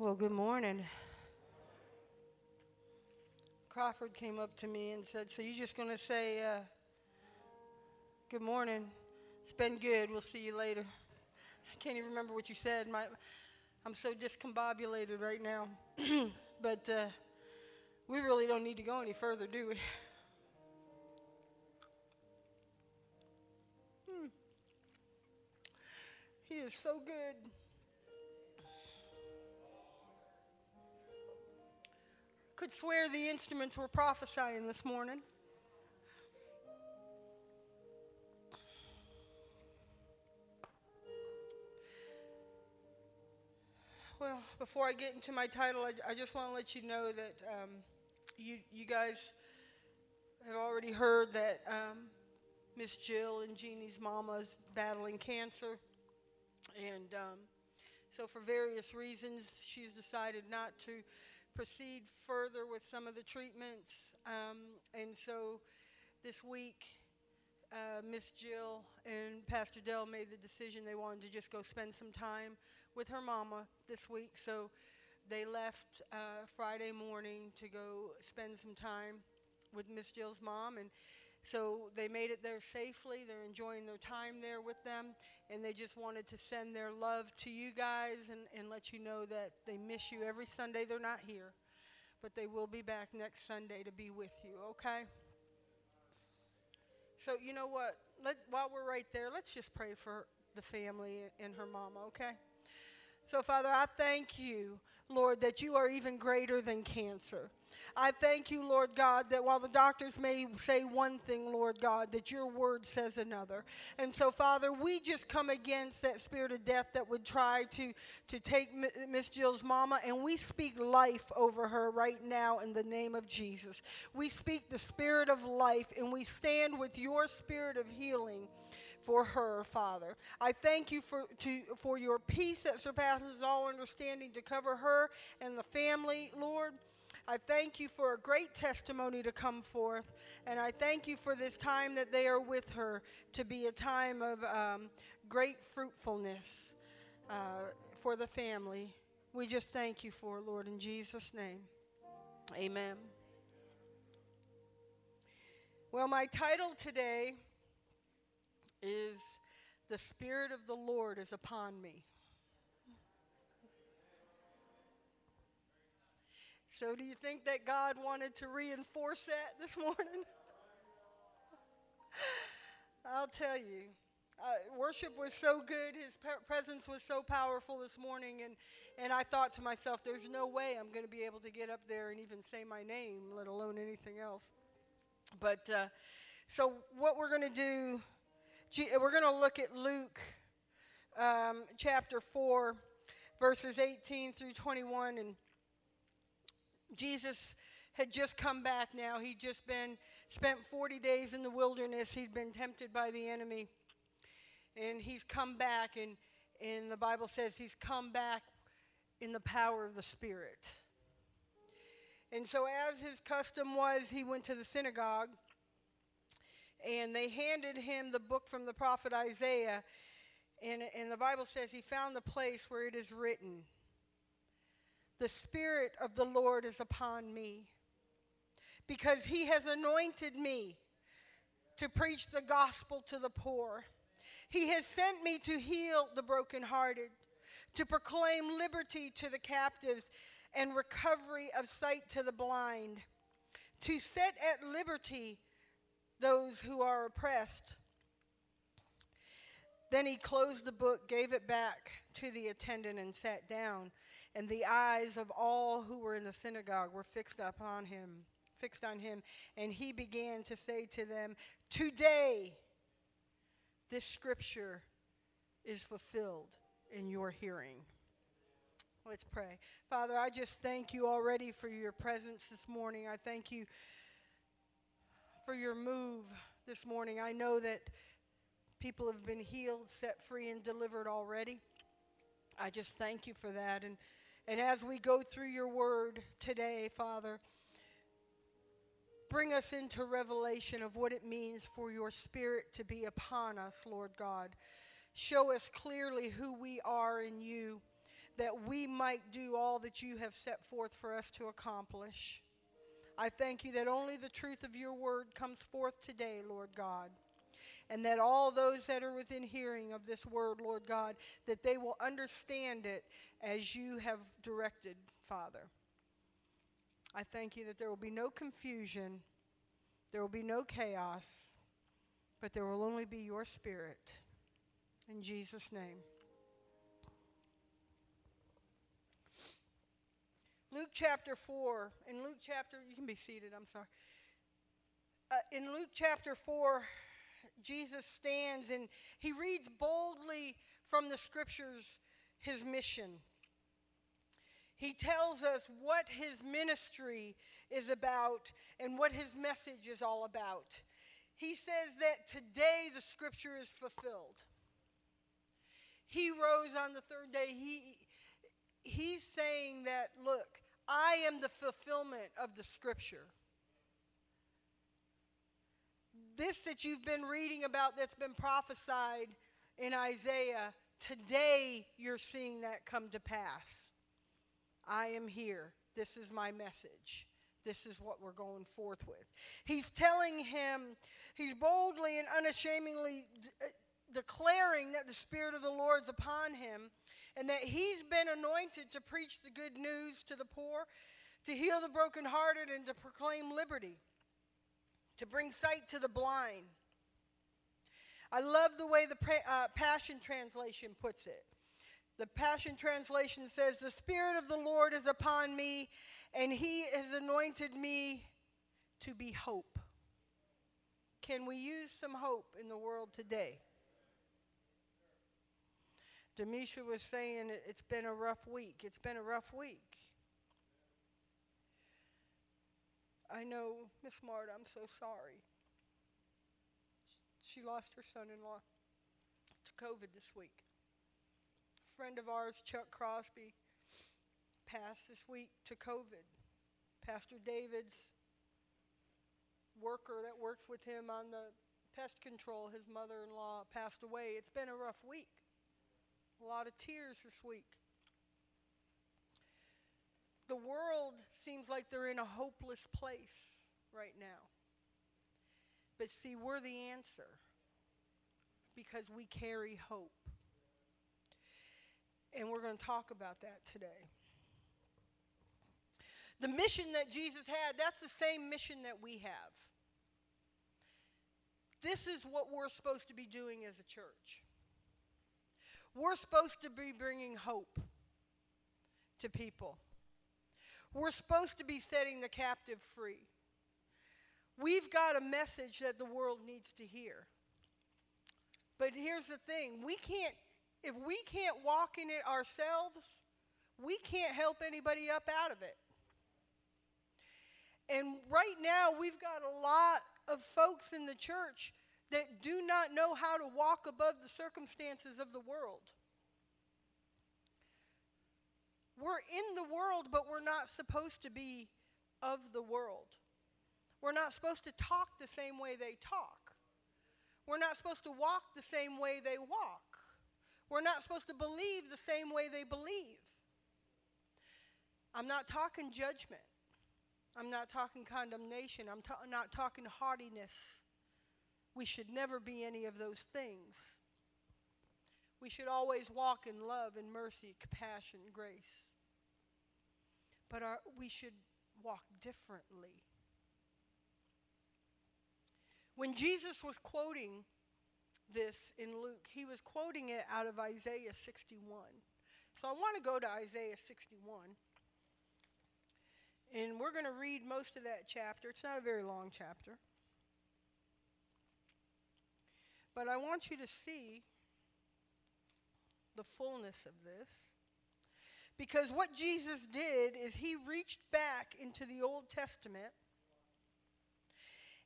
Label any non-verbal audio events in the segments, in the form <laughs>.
Well, good morning. Crawford came up to me and said, So you're just going to say, uh, Good morning. It's been good. We'll see you later. I can't even remember what you said. My, I'm so discombobulated right now. <clears throat> but uh, we really don't need to go any further, do we? Hmm. He is so good. Could swear the instruments were prophesying this morning. Well, before I get into my title, I, I just want to let you know that um, you, you guys have already heard that um, Miss Jill and Jeannie's mama is battling cancer. And um, so, for various reasons, she's decided not to proceed further with some of the treatments. Um, and so, this week, uh, Miss Jill and Pastor Dell made the decision they wanted to just go spend some time with her mama this week. So they left uh, Friday morning to go spend some time with Miss Jill's mom. And so they made it there safely. They're enjoying their time there with them. And they just wanted to send their love to you guys and, and let you know that they miss you every Sunday. They're not here, but they will be back next Sunday to be with you, okay? So, you know what? Let, while we're right there, let's just pray for the family and her mama, okay? So, Father, I thank you, Lord, that you are even greater than cancer. I thank you, Lord God, that while the doctors may say one thing, Lord God, that your word says another. And so, Father, we just come against that spirit of death that would try to, to take Miss Jill's mama, and we speak life over her right now in the name of Jesus. We speak the spirit of life, and we stand with your spirit of healing for her, Father. I thank you for, to, for your peace that surpasses all understanding to cover her and the family, Lord. I thank you for a great testimony to come forth, and I thank you for this time that they are with her to be a time of um, great fruitfulness uh, for the family. We just thank you for, Lord, in Jesus' name. Amen. Well, my title today is the Spirit of the Lord is upon me. So, do you think that God wanted to reinforce that this morning? <laughs> I'll tell you. Uh, worship was so good. His presence was so powerful this morning. And, and I thought to myself, there's no way I'm going to be able to get up there and even say my name, let alone anything else. But uh, so, what we're going to do we're going to look at Luke um, chapter 4, verses 18 through 21. And Jesus had just come back now. He'd just been spent 40 days in the wilderness. He'd been tempted by the enemy. And he's come back, and, and the Bible says he's come back in the power of the Spirit. And so, as his custom was, he went to the synagogue and they handed him the book from the prophet Isaiah. And, and the Bible says he found the place where it is written, The Spirit of the Lord is upon me, because he has anointed me to preach the gospel to the poor. He has sent me to heal the brokenhearted, to proclaim liberty to the captives and recovery of sight to the blind, to set at liberty those who are oppressed. Then he closed the book, gave it back to the attendant, and sat down. And the eyes of all who were in the synagogue were fixed upon him, fixed on him. And he began to say to them, Today, this scripture is fulfilled in your hearing. Let's pray. Father, I just thank you already for your presence this morning. I thank you for your move this morning. I know that people have been healed, set free, and delivered already. I just thank you for that. And, and as we go through your word today, Father, bring us into revelation of what it means for your spirit to be upon us, Lord God. Show us clearly who we are in you that we might do all that you have set forth for us to accomplish. I thank you that only the truth of your word comes forth today, Lord God. And that all those that are within hearing of this word, Lord God, that they will understand it as you have directed, Father. I thank you that there will be no confusion, there will be no chaos, but there will only be your spirit. In Jesus' name. Luke chapter 4, in Luke chapter, you can be seated, I'm sorry. Uh, in Luke chapter 4, Jesus stands and he reads boldly from the scriptures his mission. He tells us what his ministry is about and what his message is all about. He says that today the scripture is fulfilled. He rose on the third day. He, he's saying that, look, I am the fulfillment of the scripture. This that you've been reading about that's been prophesied in Isaiah, today you're seeing that come to pass. I am here. This is my message. This is what we're going forth with. He's telling him, he's boldly and unashamedly d- uh, declaring that the Spirit of the Lord is upon him and that he's been anointed to preach the good news to the poor, to heal the brokenhearted, and to proclaim liberty, to bring sight to the blind. I love the way the uh, Passion Translation puts it. The Passion Translation says, The Spirit of the Lord is upon me, and He has anointed me to be hope. Can we use some hope in the world today? Demisha was saying it's been a rough week. It's been a rough week. I know, Miss Marta, I'm so sorry. She lost her son in law to COVID this week. A friend of ours, Chuck Crosby, passed this week to COVID. Pastor David's worker that works with him on the pest control, his mother in law, passed away. It's been a rough week. A lot of tears this week. The world seems like they're in a hopeless place right now. But see, we're the answer because we carry hope. And we're going to talk about that today. The mission that Jesus had, that's the same mission that we have. This is what we're supposed to be doing as a church. We're supposed to be bringing hope to people. We're supposed to be setting the captive free. We've got a message that the world needs to hear. But here's the thing we can't, if we can't walk in it ourselves, we can't help anybody up out of it. And right now, we've got a lot of folks in the church that do not know how to walk above the circumstances of the world. We're in the world, but we're not supposed to be of the world. We're not supposed to talk the same way they talk. We're not supposed to walk the same way they walk. We're not supposed to believe the same way they believe. I'm not talking judgment. I'm not talking condemnation. I'm ta- not talking haughtiness. We should never be any of those things. We should always walk in love and mercy, compassion, grace. But our, we should walk differently. When Jesus was quoting this in Luke, he was quoting it out of Isaiah 61. So I want to go to Isaiah 61. And we're going to read most of that chapter. It's not a very long chapter. But I want you to see the fullness of this. Because what Jesus did is he reached back into the Old Testament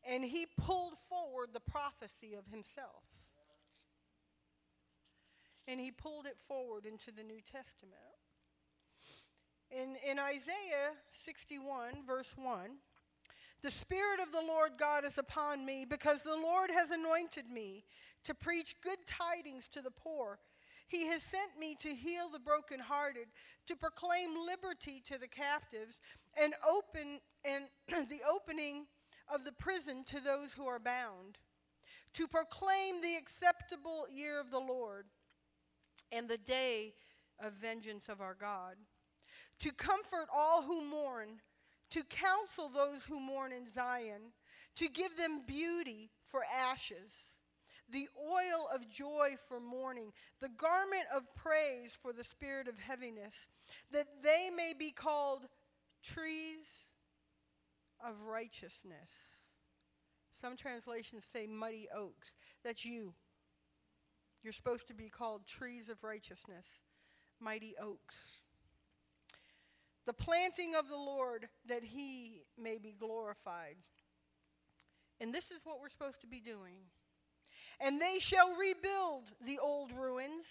and he pulled forward the prophecy of himself. And he pulled it forward into the New Testament. In, in Isaiah 61, verse 1, the Spirit of the Lord God is upon me because the Lord has anointed me to preach good tidings to the poor. He has sent me to heal the brokenhearted, to proclaim liberty to the captives, and open and <clears throat> the opening of the prison to those who are bound, to proclaim the acceptable year of the Lord and the day of vengeance of our God, to comfort all who mourn, to counsel those who mourn in Zion, to give them beauty for ashes, the oil of joy for mourning, the garment of praise for the spirit of heaviness, that they may be called trees of righteousness. Some translations say mighty oaks. That's you. You're supposed to be called trees of righteousness, mighty oaks. The planting of the Lord that he may be glorified. And this is what we're supposed to be doing. And they shall rebuild the old ruins.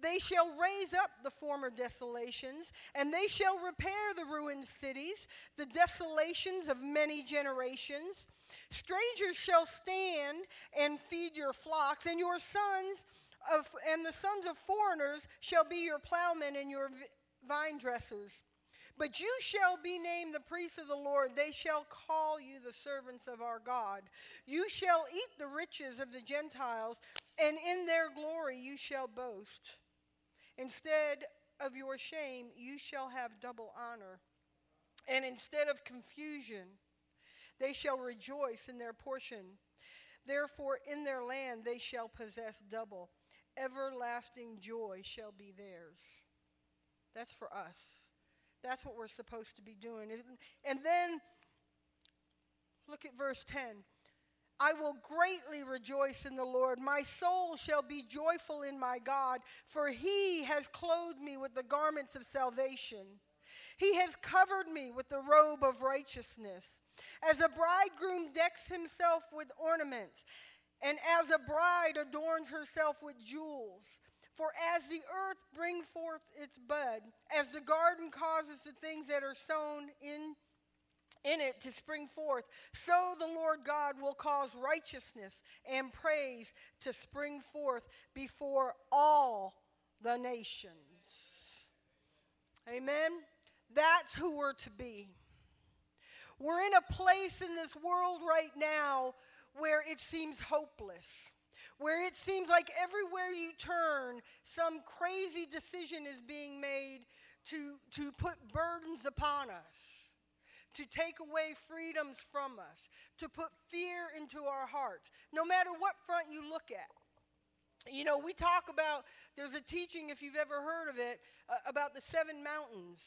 They shall raise up the former desolations, and they shall repair the ruined cities, the desolations of many generations. Strangers shall stand and feed your flocks, and your sons of, and the sons of foreigners shall be your plowmen and your vine dressers. But you shall be named the priests of the Lord. They shall call you the servants of our God. You shall eat the riches of the Gentiles, and in their glory you shall boast. Instead of your shame, you shall have double honor. And instead of confusion, they shall rejoice in their portion. Therefore, in their land they shall possess double. Everlasting joy shall be theirs. That's for us. That's what we're supposed to be doing. And then, look at verse 10. I will greatly rejoice in the Lord. My soul shall be joyful in my God, for he has clothed me with the garments of salvation. He has covered me with the robe of righteousness. As a bridegroom decks himself with ornaments, and as a bride adorns herself with jewels. For as the earth brings forth its bud, as the garden causes the things that are sown in, in it to spring forth, so the Lord God will cause righteousness and praise to spring forth before all the nations. Amen. That's who we're to be. We're in a place in this world right now where it seems hopeless where it seems like everywhere you turn, some crazy decision is being made to, to put burdens upon us, to take away freedoms from us, to put fear into our hearts, no matter what front you look at. You know, we talk about, there's a teaching, if you've ever heard of it, uh, about the seven mountains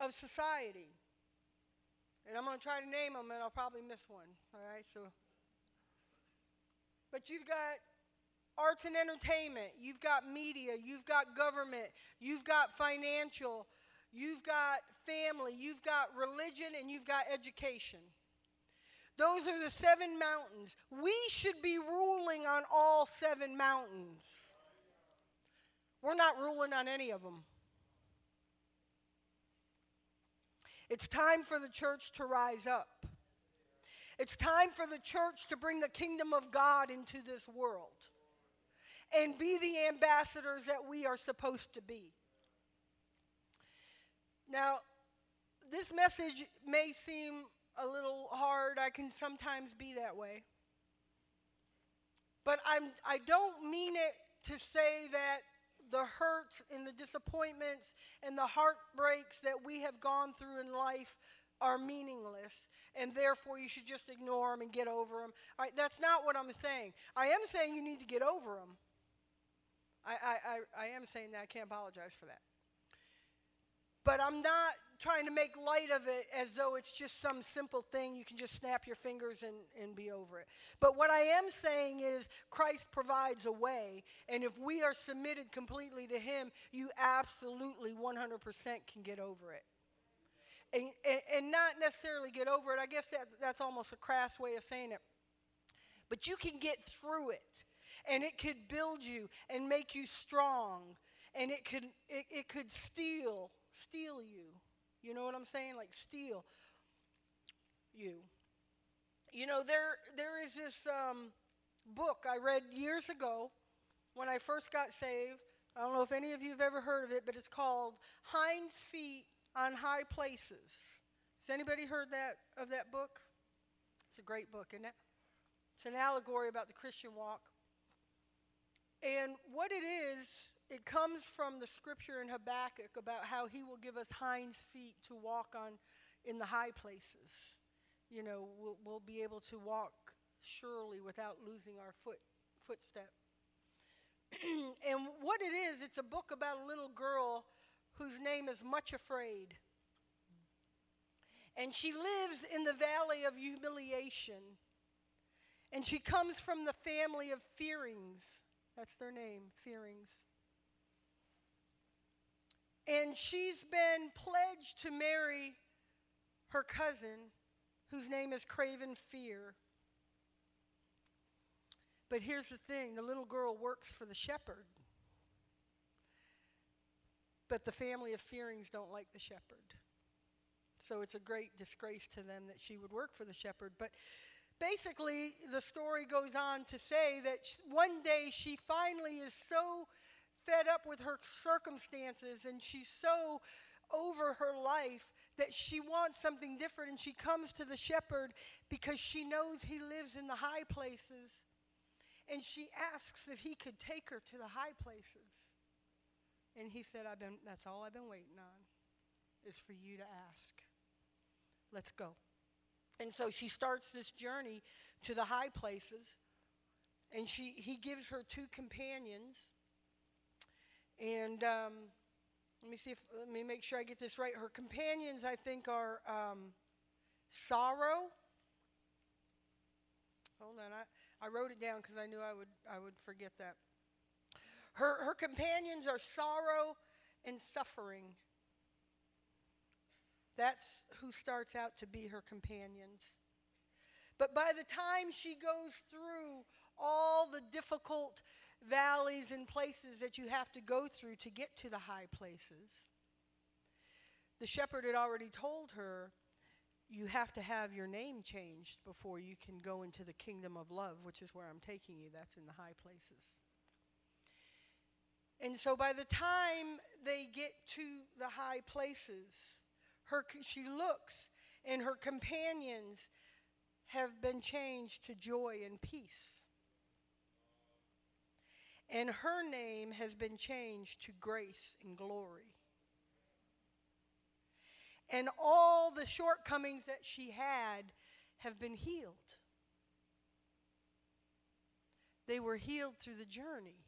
of society. And I'm going to try to name them, and I'll probably miss one. All right, so but you've got arts and entertainment, you've got media, you've got government, you've got financial, you've got family, you've got religion, and you've got education. Those are the seven mountains. We should be ruling on all seven mountains. We're not ruling on any of them. It's time for the church to rise up. It's time for the church to bring the kingdom of God into this world and be the ambassadors that we are supposed to be. Now, this message may seem a little hard. I can sometimes be that way. But I'm, I don't mean it to say that the hurts and the disappointments and the heartbreaks that we have gone through in life are meaningless and therefore you should just ignore them and get over them. All right, that's not what I'm saying. I am saying you need to get over them. I, I, I, I am saying that. I can't apologize for that. But I'm not trying to make light of it as though it's just some simple thing you can just snap your fingers and, and be over it. But what I am saying is Christ provides a way, and if we are submitted completely to Him, you absolutely 100% can get over it and, and, and not necessarily get over it. I guess that, that's almost a crass way of saying it. But you can get through it, and it could build you and make you strong, and it could, it, it could steel, steel you. You know what I'm saying? Like steel you. You know, there, there is this um, book I read years ago when I first got saved. I don't know if any of you have ever heard of it, but it's called Hind's Feet on High Places. Has anybody heard that of that book? It's a great book, isn't it? It's an allegory about the Christian walk. And what it is, it comes from the scripture in Habakkuk about how he will give us hinds feet to walk on in the high places. You know, we'll, we'll be able to walk surely without losing our foot footstep. <clears throat> and what it is, it's a book about a little girl whose name is Much Afraid. And she lives in the valley of humiliation. And she comes from the family of Fearings. That's their name, Fearings. And she's been pledged to marry her cousin, whose name is Craven Fear. But here's the thing the little girl works for the shepherd. But the family of Fearings don't like the shepherd. So it's a great disgrace to them that she would work for the shepherd. But basically, the story goes on to say that one day she finally is so fed up with her circumstances and she's so over her life that she wants something different and she comes to the shepherd because she knows he lives in the high places and she asks if he could take her to the high places. And he said, I've been, that's all I've been waiting on, is for you to ask. Let's go. And so she starts this journey to the high places. And she, he gives her two companions. And um, let me see if, let me make sure I get this right. Her companions, I think, are um, sorrow. Hold on. I, I wrote it down because I knew I would, I would forget that. Her, her companions are sorrow and suffering. That's who starts out to be her companions. But by the time she goes through all the difficult valleys and places that you have to go through to get to the high places, the shepherd had already told her you have to have your name changed before you can go into the kingdom of love, which is where I'm taking you. That's in the high places. And so by the time they get to the high places, her, she looks and her companions have been changed to joy and peace. And her name has been changed to grace and glory and all the shortcomings that she had have been healed. They were healed through the journey.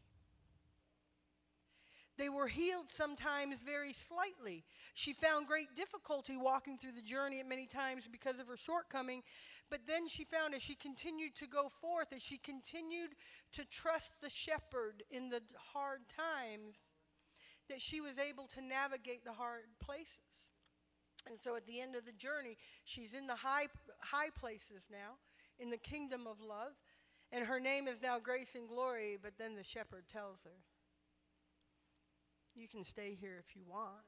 They were healed sometimes very slightly. She found great difficulty walking through the journey at many times because of her shortcoming, but then she found as she continued to go forth, as she continued to trust the shepherd in the hard times, that she was able to navigate the hard places. And so at the end of the journey, she's in the high, high places now, in the kingdom of love. And her name is now Grace and Glory, but then the shepherd tells her, You can stay here if you want.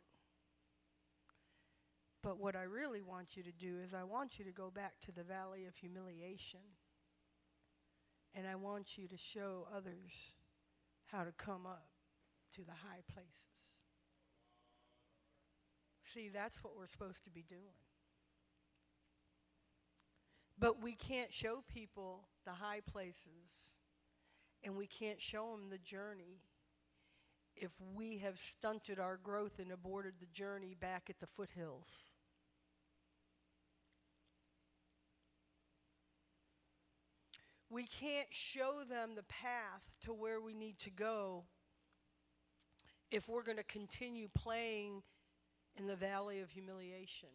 But what I really want you to do is, I want you to go back to the valley of humiliation. And I want you to show others how to come up to the high places. See, that's what we're supposed to be doing. But we can't show people the high places and we can't show them the journey if we have stunted our growth and aborted the journey back at the foothills. We can't show them the path to where we need to go if we're going to continue playing in the valley of humiliation.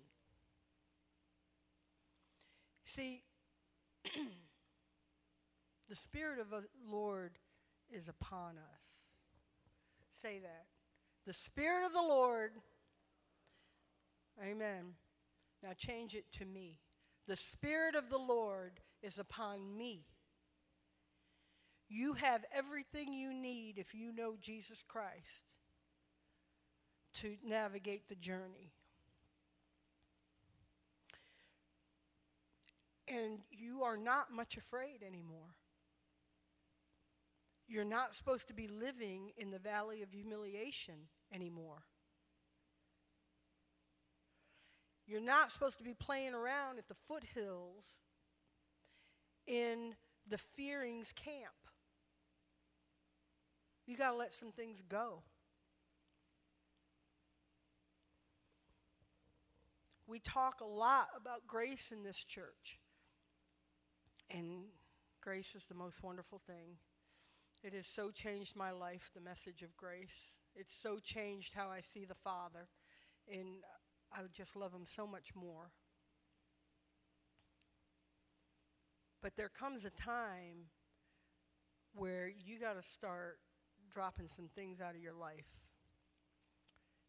See, <clears throat> the Spirit of the Lord is upon us. Say that. The Spirit of the Lord, amen. Now change it to me. The Spirit of the Lord is upon me. You have everything you need if you know Jesus Christ to navigate the journey. And you are not much afraid anymore. You're not supposed to be living in the valley of humiliation anymore. You're not supposed to be playing around at the foothills in the fearings camp. You got to let some things go. We talk a lot about grace in this church. And grace is the most wonderful thing. It has so changed my life, the message of grace. It's so changed how I see the Father. And I just love him so much more. But there comes a time where you got to start dropping some things out of your life.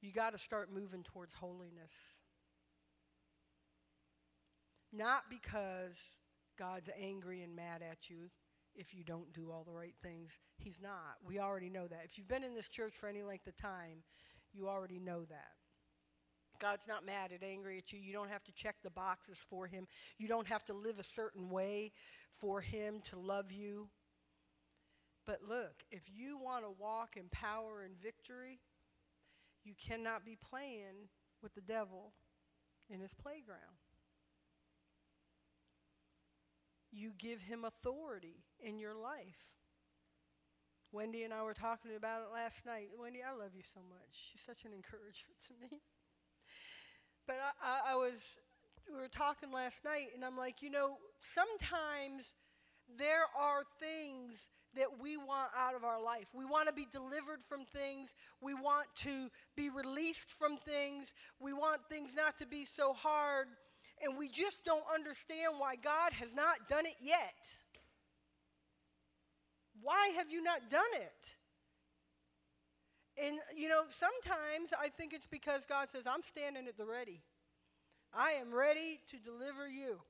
You got to start moving towards holiness. Not because God's angry and mad at you if you don't do all the right things. He's not. We already know that. If you've been in this church for any length of time, you already know that. God's not mad and angry at you. You don't have to check the boxes for Him. You don't have to live a certain way for Him to love you. But look, if you want to walk in power and victory, you cannot be playing with the devil in his playground. You give him authority in your life. Wendy and I were talking about it last night. Wendy, I love you so much. She's such an encouragement to me. But I, I, I was, we were talking last night, and I'm like, you know, sometimes there are things that we want out of our life. We want to be delivered from things. We want to be released from things. We want things not to be so hard. And we just don't understand why God has not done it yet. Why have you not done it? And, you know, sometimes I think it's because God says, I'm standing at the ready. I am ready to deliver you.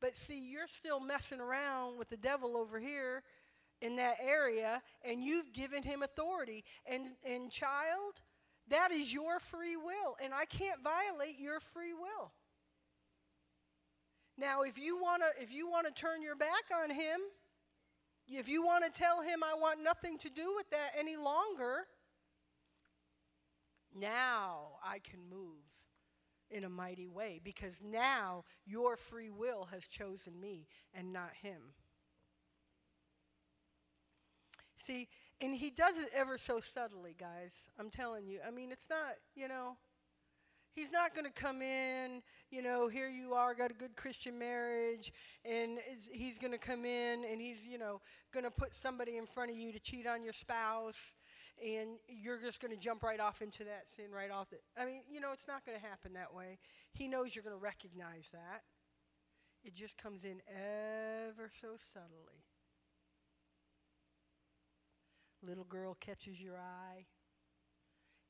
But see, you're still messing around with the devil over here in that area, and you've given him authority. And, and child, that is your free will, and I can't violate your free will. Now, if you want to if you want to turn your back on him, if you want to tell him I want nothing to do with that any longer, now I can move in a mighty way because now your free will has chosen me and not him. See, and he does it ever so subtly, guys. I'm telling you. I mean, it's not, you know, he's not going to come in, you know, here you are, got a good Christian marriage, and he's going to come in and he's, you know, going to put somebody in front of you to cheat on your spouse and you're just going to jump right off into that sin right off it. I mean, you know, it's not going to happen that way. He knows you're going to recognize that. It just comes in ever so subtly. Little girl catches your eye,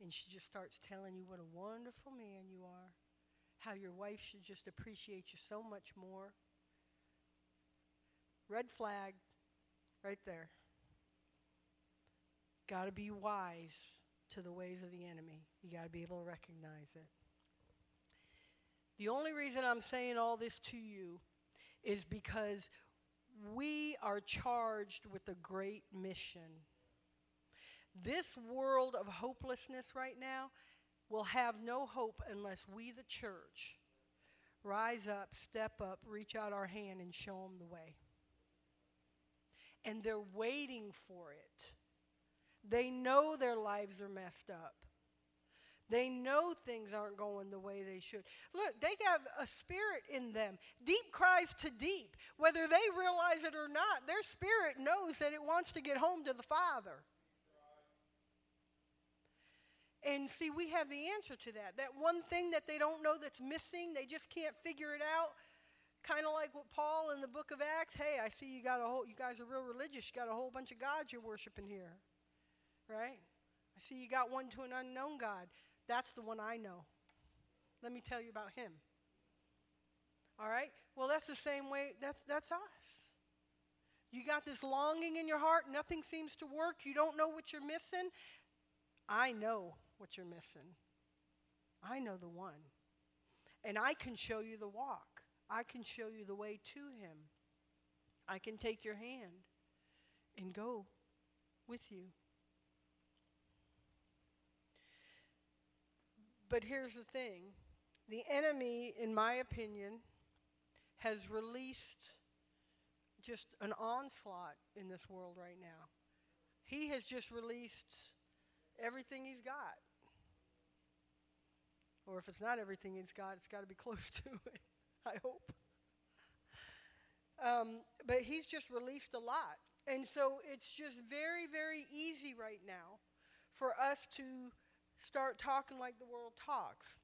and she just starts telling you what a wonderful man you are, how your wife should just appreciate you so much more. Red flag, right there. Got to be wise to the ways of the enemy. You got to be able to recognize it. The only reason I'm saying all this to you is because we are charged with a great mission. This world of hopelessness right now will have no hope unless we, the church, rise up, step up, reach out our hand, and show them the way. And they're waiting for it. They know their lives are messed up. They know things aren't going the way they should. Look, they have a spirit in them. Deep cries to deep. Whether they realize it or not, their spirit knows that it wants to get home to the Father. And see, we have the answer to that. That one thing that they don't know that's missing, they just can't figure it out. Kind of like what Paul in the book of Acts, hey, I see you got a whole you guys are real religious. You got a whole bunch of gods you're worshiping here right? I see you got one to an unknown God. That's the one I know. Let me tell you about him. All right? Well, that's the same way, that's, that's us. You got this longing in your heart, nothing seems to work, you don't know what you're missing. I know what you're missing. I know the one. And I can show you the walk, I can show you the way to him. I can take your hand and go with you. But here's the thing the enemy, in my opinion, has released just an onslaught in this world right now. He has just released everything he's got. Or if it's not everything he's got, it's got to be <laughs> close to it, I hope. Um, but he's just released a lot. And so it's just very, very easy right now for us to start talking like the world talks.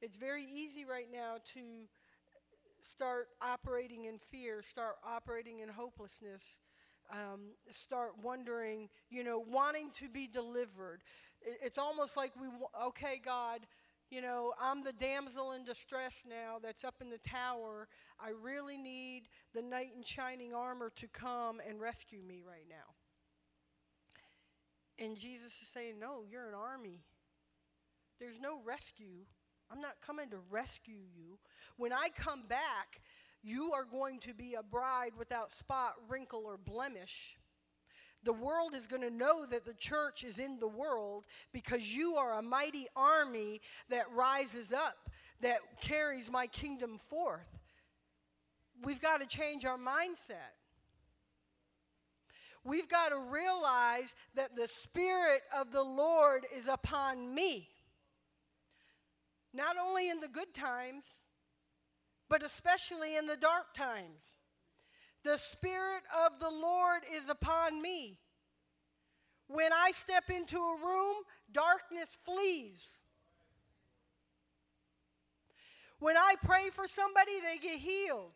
It's very easy right now to start operating in fear, start operating in hopelessness, um, start wondering, you know, wanting to be delivered. It's almost like we, okay, God, you know, I'm the damsel in distress now that's up in the tower. I really need the knight in shining armor to come and rescue me right now. And Jesus is saying, No, you're an army. There's no rescue. I'm not coming to rescue you. When I come back, you are going to be a bride without spot, wrinkle, or blemish. The world is going to know that the church is in the world because you are a mighty army that rises up, that carries my kingdom forth. We've got to change our mindset. We've got to realize that the Spirit of the Lord is upon me. Not only in the good times, but especially in the dark times. The Spirit of the Lord is upon me. When I step into a room, darkness flees. When I pray for somebody, they get healed.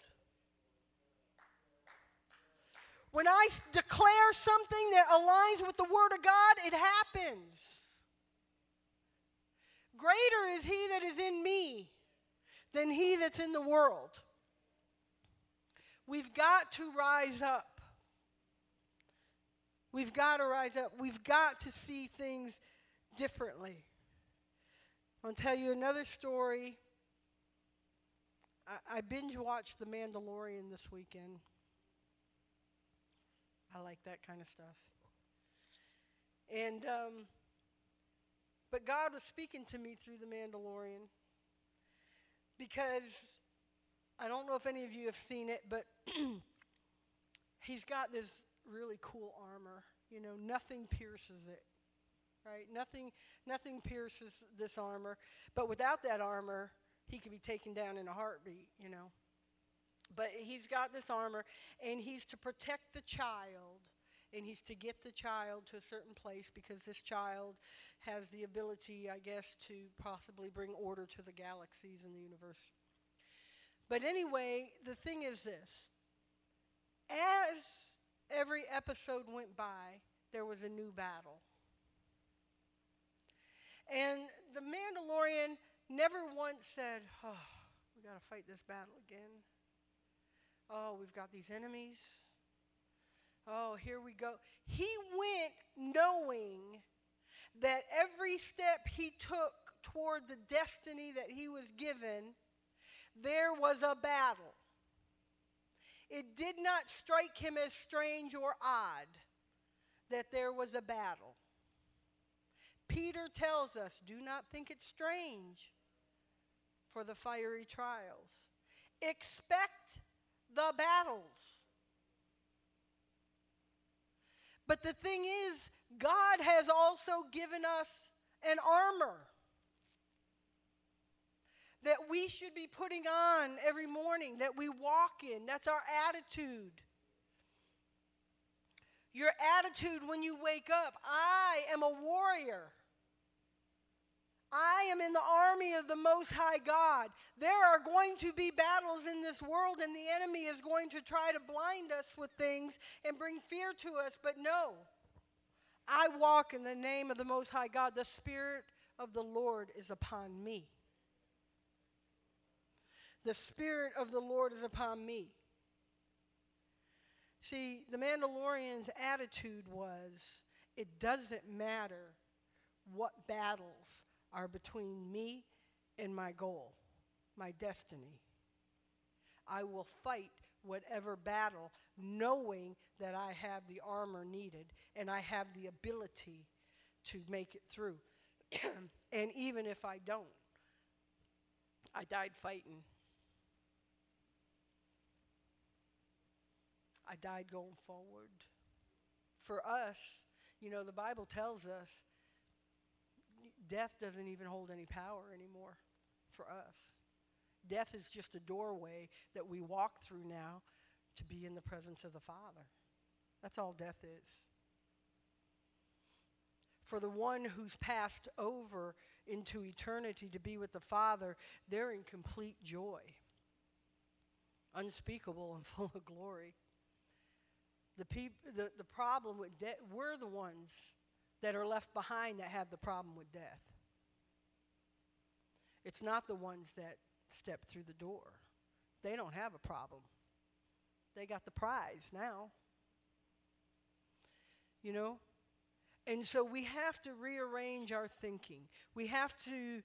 When I declare something that aligns with the Word of God, it happens. Greater is He that is in me than He that's in the world. We've got to rise up. We've got to rise up. We've got to see things differently. I'll tell you another story. I, I binge watched The Mandalorian this weekend. I like that kind of stuff. And, um, but God was speaking to me through The Mandalorian because I don't know if any of you have seen it, but <clears throat> he's got this really cool armor. You know, nothing pierces it. Right? Nothing nothing pierces this armor. But without that armor, he could be taken down in a heartbeat, you know. But he's got this armor and he's to protect the child and he's to get the child to a certain place because this child has the ability, I guess, to possibly bring order to the galaxies and the universe. But anyway, the thing is this as every episode went by, there was a new battle. And the Mandalorian never once said, Oh, we got to fight this battle again. Oh, we've got these enemies. Oh, here we go. He went knowing that every step he took toward the destiny that he was given there was a battle. It did not strike him as strange or odd that there was a battle. Peter tells us do not think it strange for the fiery trials. Expect the battles. But the thing is, God has also given us an armor that we should be putting on every morning, that we walk in. That's our attitude. Your attitude when you wake up I am a warrior. I am in the army of the Most High God. There are going to be battles in this world, and the enemy is going to try to blind us with things and bring fear to us. But no, I walk in the name of the Most High God. The Spirit of the Lord is upon me. The Spirit of the Lord is upon me. See, the Mandalorian's attitude was it doesn't matter what battles are between me and my goal, my destiny. I will fight whatever battle, knowing that I have the armor needed and I have the ability to make it through. <clears throat> and even if I don't, I died fighting. I died going forward. For us, you know, the Bible tells us death doesn't even hold any power anymore for us. Death is just a doorway that we walk through now to be in the presence of the Father. That's all death is. For the one who's passed over into eternity to be with the Father, they're in complete joy, unspeakable and <laughs> full of glory. The, peop- the, the problem with death, we're the ones that are left behind that have the problem with death. It's not the ones that step through the door. They don't have a problem. They got the prize now. You know? And so we have to rearrange our thinking. We have to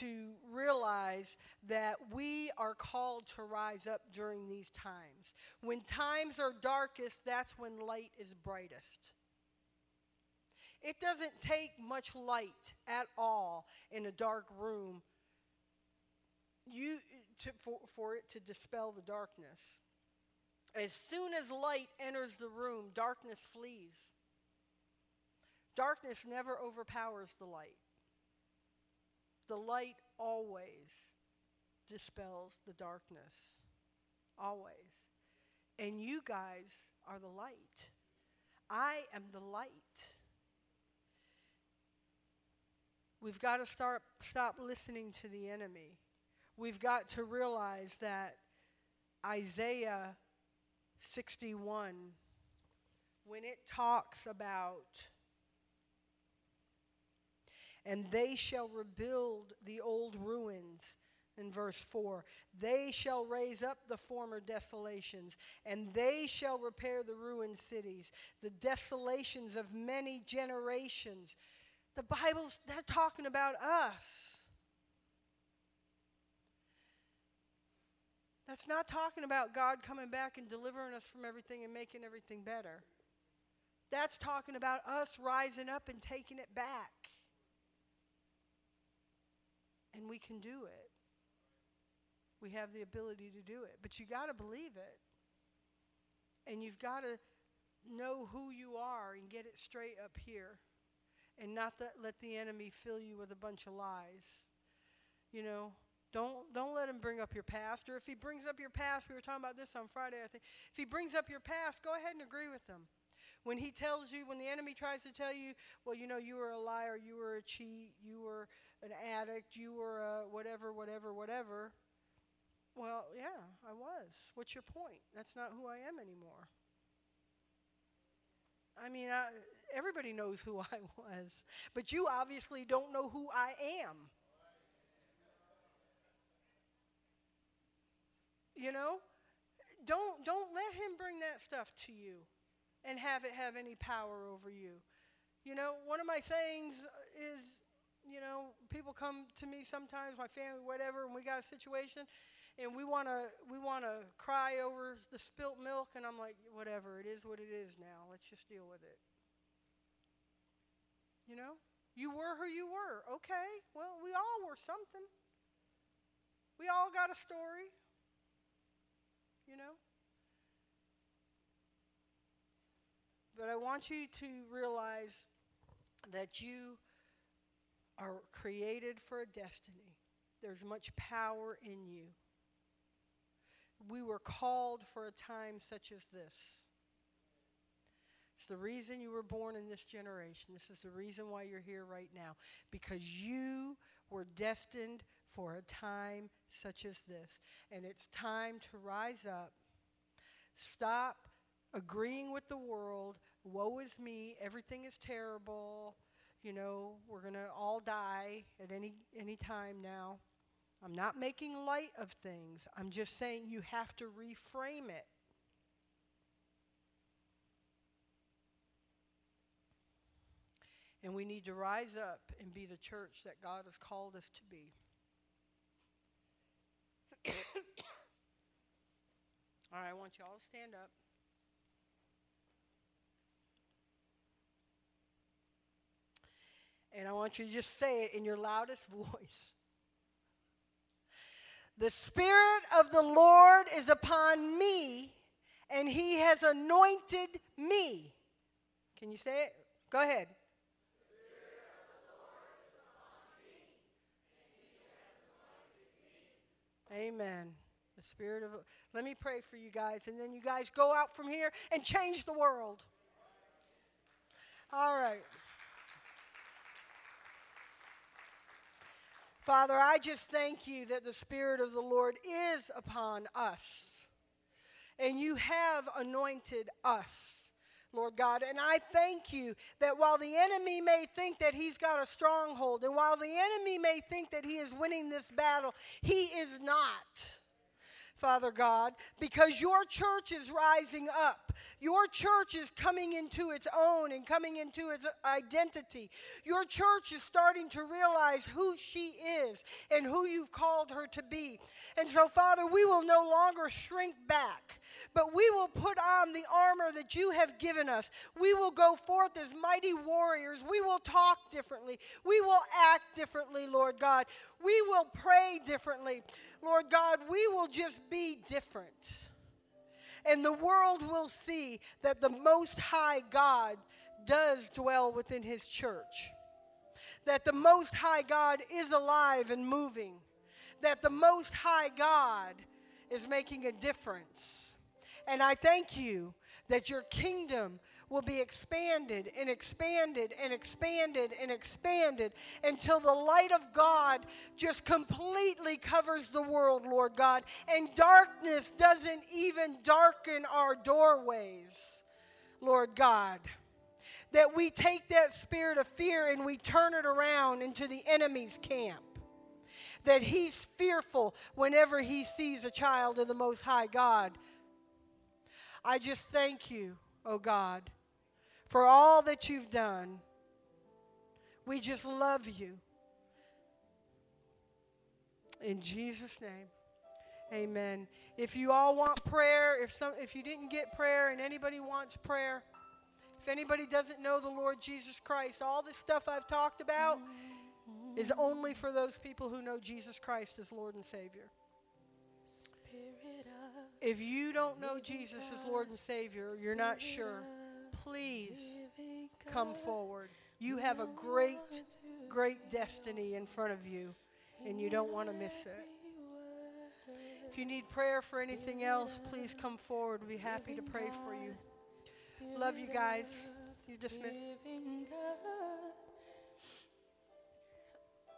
to realize that we are called to rise up during these times. When times are darkest, that's when light is brightest. It doesn't take much light at all in a dark room you, to, for, for it to dispel the darkness. As soon as light enters the room, darkness flees. Darkness never overpowers the light. The light always dispels the darkness. Always. And you guys are the light. I am the light. We've got to start, stop listening to the enemy. We've got to realize that Isaiah 61, when it talks about, and they shall rebuild the old ruins, in verse 4 they shall raise up the former desolations and they shall repair the ruined cities the desolations of many generations. The bible's they're talking about us. That's not talking about god coming back and delivering us from everything and making everything better. That's talking about us rising up and taking it back and we can do it we have the ability to do it. But you got to believe it. And you've got to know who you are and get it straight up here. And not that, let the enemy fill you with a bunch of lies. You know, don't, don't let him bring up your past. Or if he brings up your past, we were talking about this on Friday, I think. If he brings up your past, go ahead and agree with him. When he tells you, when the enemy tries to tell you, well, you know, you were a liar, you were a cheat, you were an addict, you were a whatever, whatever, whatever, well, yeah, I was. What's your point? That's not who I am anymore. I mean, I, everybody knows who <laughs> I was, but you obviously don't know who I am. You know? Don't don't let him bring that stuff to you and have it have any power over you. You know, one of my sayings is, you know, people come to me sometimes, my family, whatever, and we got a situation, and we want to we want to cry over the spilt milk and i'm like whatever it is what it is now let's just deal with it. You know? You were who you were okay? Well we all were something. We all got a story. You know? But i want you to realize that you are created for a destiny there's much power in you we were called for a time such as this. It's the reason you were born in this generation. This is the reason why you're here right now. Because you were destined for a time such as this. And it's time to rise up. Stop agreeing with the world. Woe is me. Everything is terrible. You know, we're going to all die at any, any time now. I'm not making light of things. I'm just saying you have to reframe it. And we need to rise up and be the church that God has called us to be. <coughs> All right, I want you all to stand up. And I want you to just say it in your loudest <laughs> voice. The Spirit of the Lord is upon me, and He has anointed me. Can you say it? Go ahead. Amen. The Spirit of. Let me pray for you guys, and then you guys go out from here and change the world. All right. Father, I just thank you that the Spirit of the Lord is upon us. And you have anointed us, Lord God. And I thank you that while the enemy may think that he's got a stronghold, and while the enemy may think that he is winning this battle, he is not. Father God, because your church is rising up. Your church is coming into its own and coming into its identity. Your church is starting to realize who she is and who you've called her to be. And so, Father, we will no longer shrink back, but we will put on the armor that you have given us. We will go forth as mighty warriors. We will talk differently. We will act differently, Lord God. We will pray differently. Lord God, we will just be different. And the world will see that the Most High God does dwell within His church. That the Most High God is alive and moving. That the Most High God is making a difference. And I thank you that your kingdom will be expanded and expanded and expanded and expanded until the light of God just completely covers the world, Lord God, and darkness doesn't even darken our doorways, Lord God. That we take that spirit of fear and we turn it around into the enemy's camp. That he's fearful whenever he sees a child of the Most High God. I just thank you, oh God for all that you've done. We just love you. In Jesus' name. Amen. If you all want prayer, if some if you didn't get prayer and anybody wants prayer, if anybody doesn't know the Lord Jesus Christ, all this stuff I've talked about is only for those people who know Jesus Christ as Lord and Savior. If you don't know Jesus as Lord and Savior, you're not sure please come forward. You have a great, great destiny in front of you, and you don't want to miss it. If you need prayer for anything else, please come forward. We'll be happy to pray for you. Love you guys. You dismissed.